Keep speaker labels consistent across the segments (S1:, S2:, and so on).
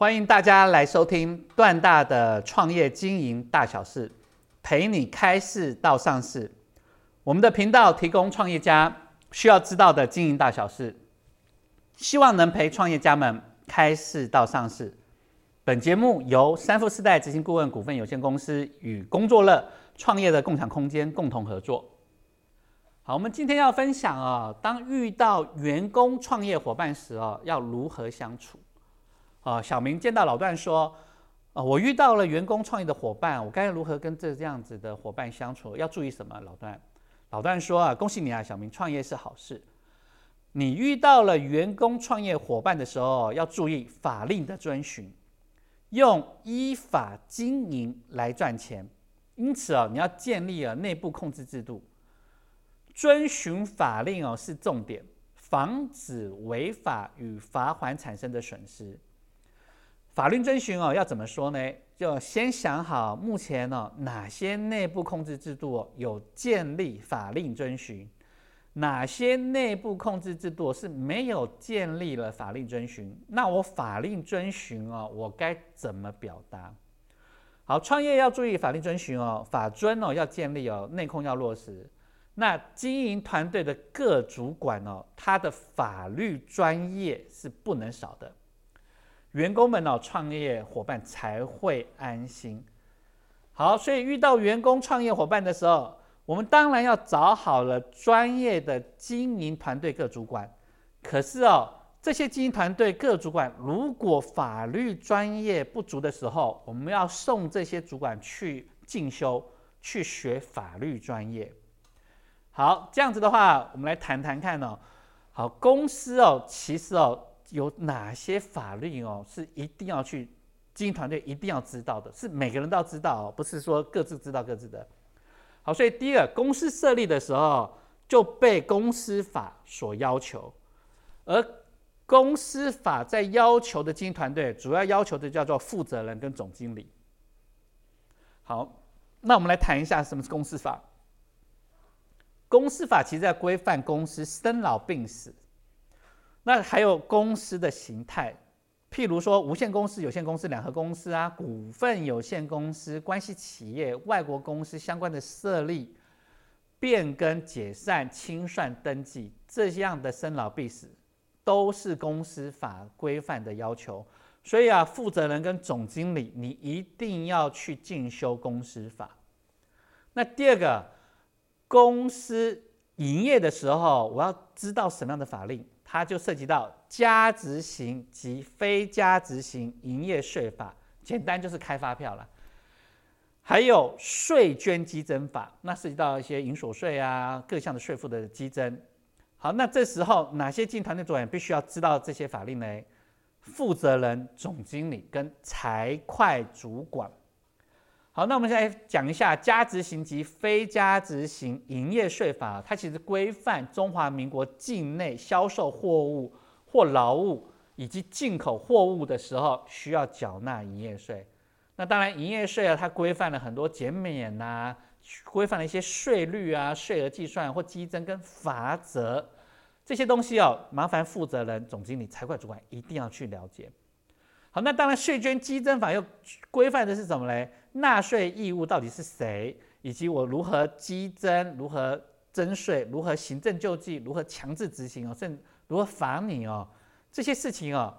S1: 欢迎大家来收听段大的创业经营大小事，陪你开市到上市。我们的频道提供创业家需要知道的经营大小事，希望能陪创业家们开市到上市。本节目由三富四代执行顾问股份有限公司与工作乐创业的共享空间共同合作。好，我们今天要分享啊，当遇到员工创业伙伴时哦，要如何相处？啊，小明见到老段说：“啊，我遇到了员工创业的伙伴，我该如何跟这样子的伙伴相处？要注意什么？”老段，老段说：“啊，恭喜你啊，小明，创业是好事。你遇到了员工创业伙伴的时候，要注意法令的遵循，用依法经营来赚钱。因此啊，你要建立了内部控制制度，遵循法令哦是重点，防止违法与罚款产生的损失。”法律遵循哦，要怎么说呢？就先想好目前呢哪些内部控制制度有建立法令遵循，哪些内部控制制度是没有建立了法令遵循。那我法令遵循哦，我该怎么表达？好，创业要注意法令遵循哦，法遵哦要建立哦，内控要落实。那经营团队的各主管哦，他的法律专业是不能少的。员工们哦，创业伙伴才会安心。好，所以遇到员工创业伙伴的时候，我们当然要找好了专业的经营团队各主管。可是哦，这些经营团队各主管如果法律专业不足的时候，我们要送这些主管去进修，去学法律专业。好，这样子的话，我们来谈谈看哦。好，公司哦，其实哦。有哪些法律哦是一定要去经营团队一定要知道的？是每个人都要知道哦，不是说各自知道各自的。好，所以第一个，公司设立的时候就被公司法所要求，而公司法在要求的经营团队，主要要求的叫做负责人跟总经理。好，那我们来谈一下什么是公司法。公司法其实在规范公司生老病死。那还有公司的形态，譬如说无限公司、有限公司、两合公司啊，股份有限公司、关系企业、外国公司相关的设立、变更、解散、清算、登记这样的生老病死，都是公司法规范的要求。所以啊，负责人跟总经理，你一定要去进修公司法。那第二个，公司营业的时候，我要知道什么样的法令。它就涉及到加值型及非加值型营业税法，简单就是开发票了。还有税捐激增法，那涉及到一些营所税啊，各项的税负的激增。好，那这时候哪些经营团队主管必须要知道这些法令呢？负责人、总经理跟财会主管。好，那我们现在讲一下加值型及非加值型营业税法。它其实规范中华民国境内销售货物或劳务以及进口货物的时候需要缴纳营业税。那当然，营业税啊，它规范了很多减免呐，规范了一些税率啊、税额计算或激增跟罚则这些东西哦，麻烦负责人、总经理、财会主管一定要去了解。好，那当然，税捐激增法又规范的是什么嘞？纳税义务到底是谁，以及我如何稽征、如何征税、如何行政救济、如何强制执行哦，甚如何罚你哦，这些事情哦，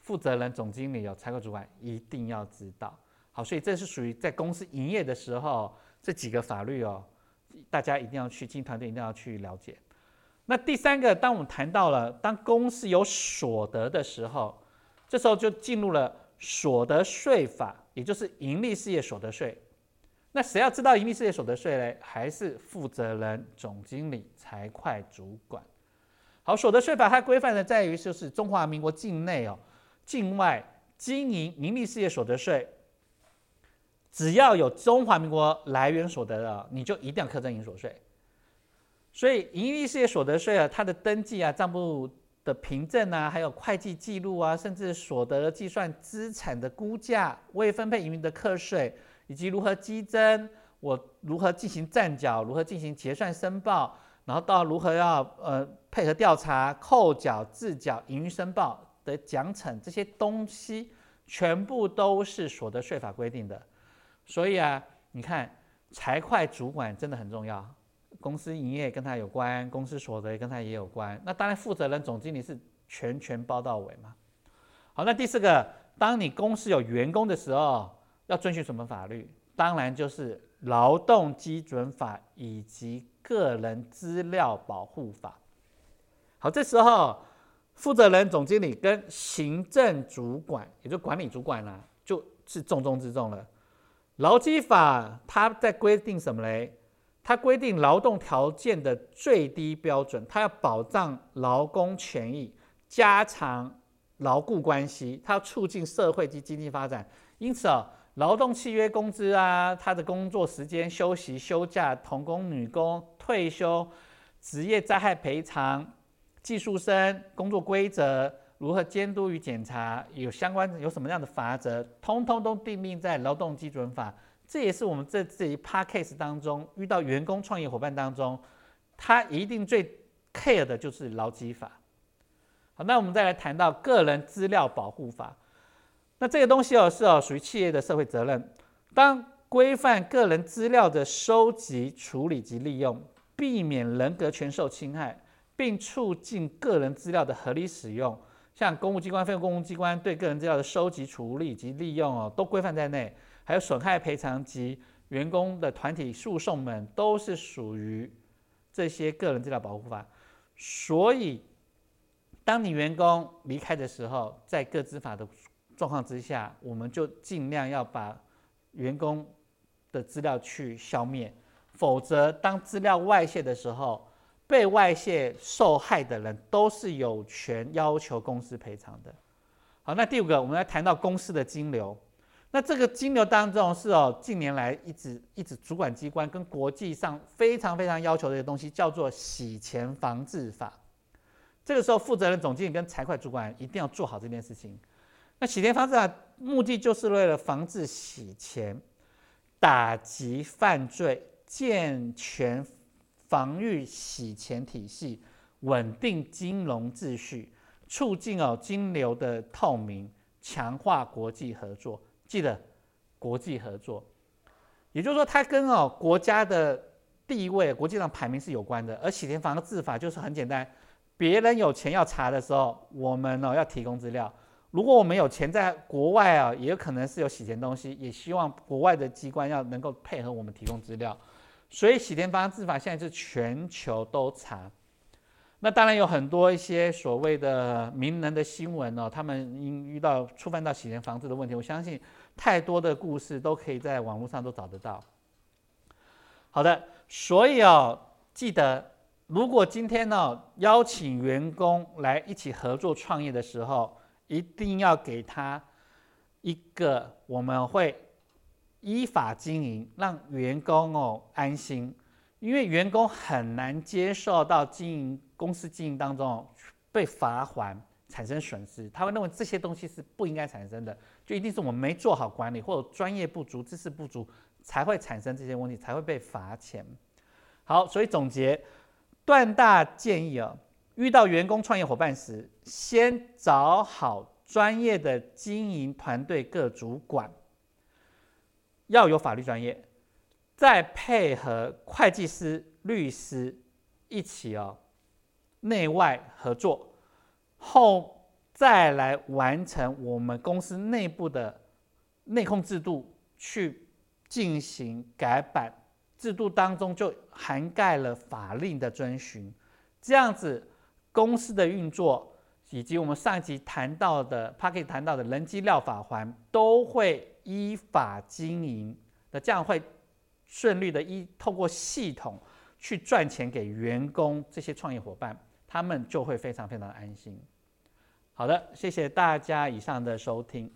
S1: 负责人、总经理哦、财务主管一定要知道。好，所以这是属于在公司营业的时候这几个法律哦，大家一定要去经营团队一定要去了解。那第三个，当我们谈到了当公司有所得的时候。这时候就进入了所得税法，也就是盈利事业所得税。那谁要知道盈利事业所得税呢？还是负责人、总经理、财会主管。好，所得税法它规范的在于就是中华民国境内哦，境外经营盈利事业所得税，只要有中华民国来源所得的，你就一定要课征营所税。所以盈利事业所得税啊，它的登记啊，账簿。的凭证啊，还有会计记录啊，甚至所得计算资产的估价、未分配盈余的课税，以及如何激增，我如何进行暂缴，如何进行结算申报，然后到如何要呃配合调查、扣缴、自缴、盈余申报的奖惩这些东西，全部都是所得税法规定的。所以啊，你看财会主管真的很重要，公司营业跟他有关，公司所得跟他也有关。那当然，负责人总经理是全权包到尾嘛。好，那第四个，当你公司有员工的时候，要遵循什么法律？当然就是劳动基准法以及个人资料保护法。好，这时候负责人、总经理跟行政主管，也就管理主管啦，就是重中之重了。劳基法它在规定什么嘞？它规定劳动条件的最低标准，它要保障劳工权益，加强。牢固关系，它要促进社会及经济发展。因此啊，劳动契约工资啊，他的工作时间、休息、休假、童工、女工、退休、职业灾害赔偿、技术生工作规则、如何监督与检查，有相关有什么样的法则，通通都定命在劳动基准法。这也是我们在这一 p a r case 当中遇到员工创业伙伴当中，他一定最 care 的就是劳基法。好，那我们再来谈到个人资料保护法。那这个东西哦，是哦属于企业的社会责任。当规范个人资料的收集、处理及利用，避免人格权受侵害，并促进个人资料的合理使用，像公务机关、非公务机关对个人资料的收集、处理及利用哦，都规范在内。还有损害赔偿及员工的团体诉讼们，都是属于这些个人资料保护法。所以。当你员工离开的时候，在各资法的状况之下，我们就尽量要把员工的资料去消灭，否则当资料外泄的时候，被外泄受害的人都是有权要求公司赔偿的。好，那第五个，我们来谈到公司的金流。那这个金流当中是哦，近年来一直一直主管机关跟国际上非常非常要求的一个东西，叫做洗钱防治法。这个时候，负责人、总经理跟财会主管一定要做好这件事情。那洗钱防治法目的就是为了防治洗钱、打击犯罪、健全防御洗钱体系、稳定金融秩序、促进哦金流的透明、强化国际合作。记得国际合作，也就是说，它跟哦国家的地位、国际上排名是有关的。而洗钱防治法就是很简单。别人有钱要查的时候，我们呢要提供资料。如果我们有钱在国外啊，也有可能是有洗钱东西，也希望国外的机关要能够配合我们提供资料。所以洗钱防治法现在是全球都查。那当然有很多一些所谓的名人的新闻哦，他们因遇到触犯到洗钱防治的问题，我相信太多的故事都可以在网络上都找得到。好的，所以哦，记得。如果今天呢邀请员工来一起合作创业的时候，一定要给他一个我们会依法经营，让员工哦安心，因为员工很难接受到经营公司经营当中被罚款产生损失，他会认为这些东西是不应该产生的，就一定是我们没做好管理或者专业不足、知识不足才会产生这些问题，才会被罚钱。好，所以总结。段大建议啊，遇到员工创业伙伴时，先找好专业的经营团队各主管，要有法律专业，再配合会计师、律师一起哦，内外合作，后再来完成我们公司内部的内控制度，去进行改版。制度当中就涵盖了法令的遵循，这样子公司的运作以及我们上一集谈到的 p a c k e t 谈到的人机料法环都会依法经营那这样会顺利的一透过系统去赚钱给员工这些创业伙伴，他们就会非常非常的安心。好的，谢谢大家以上的收听。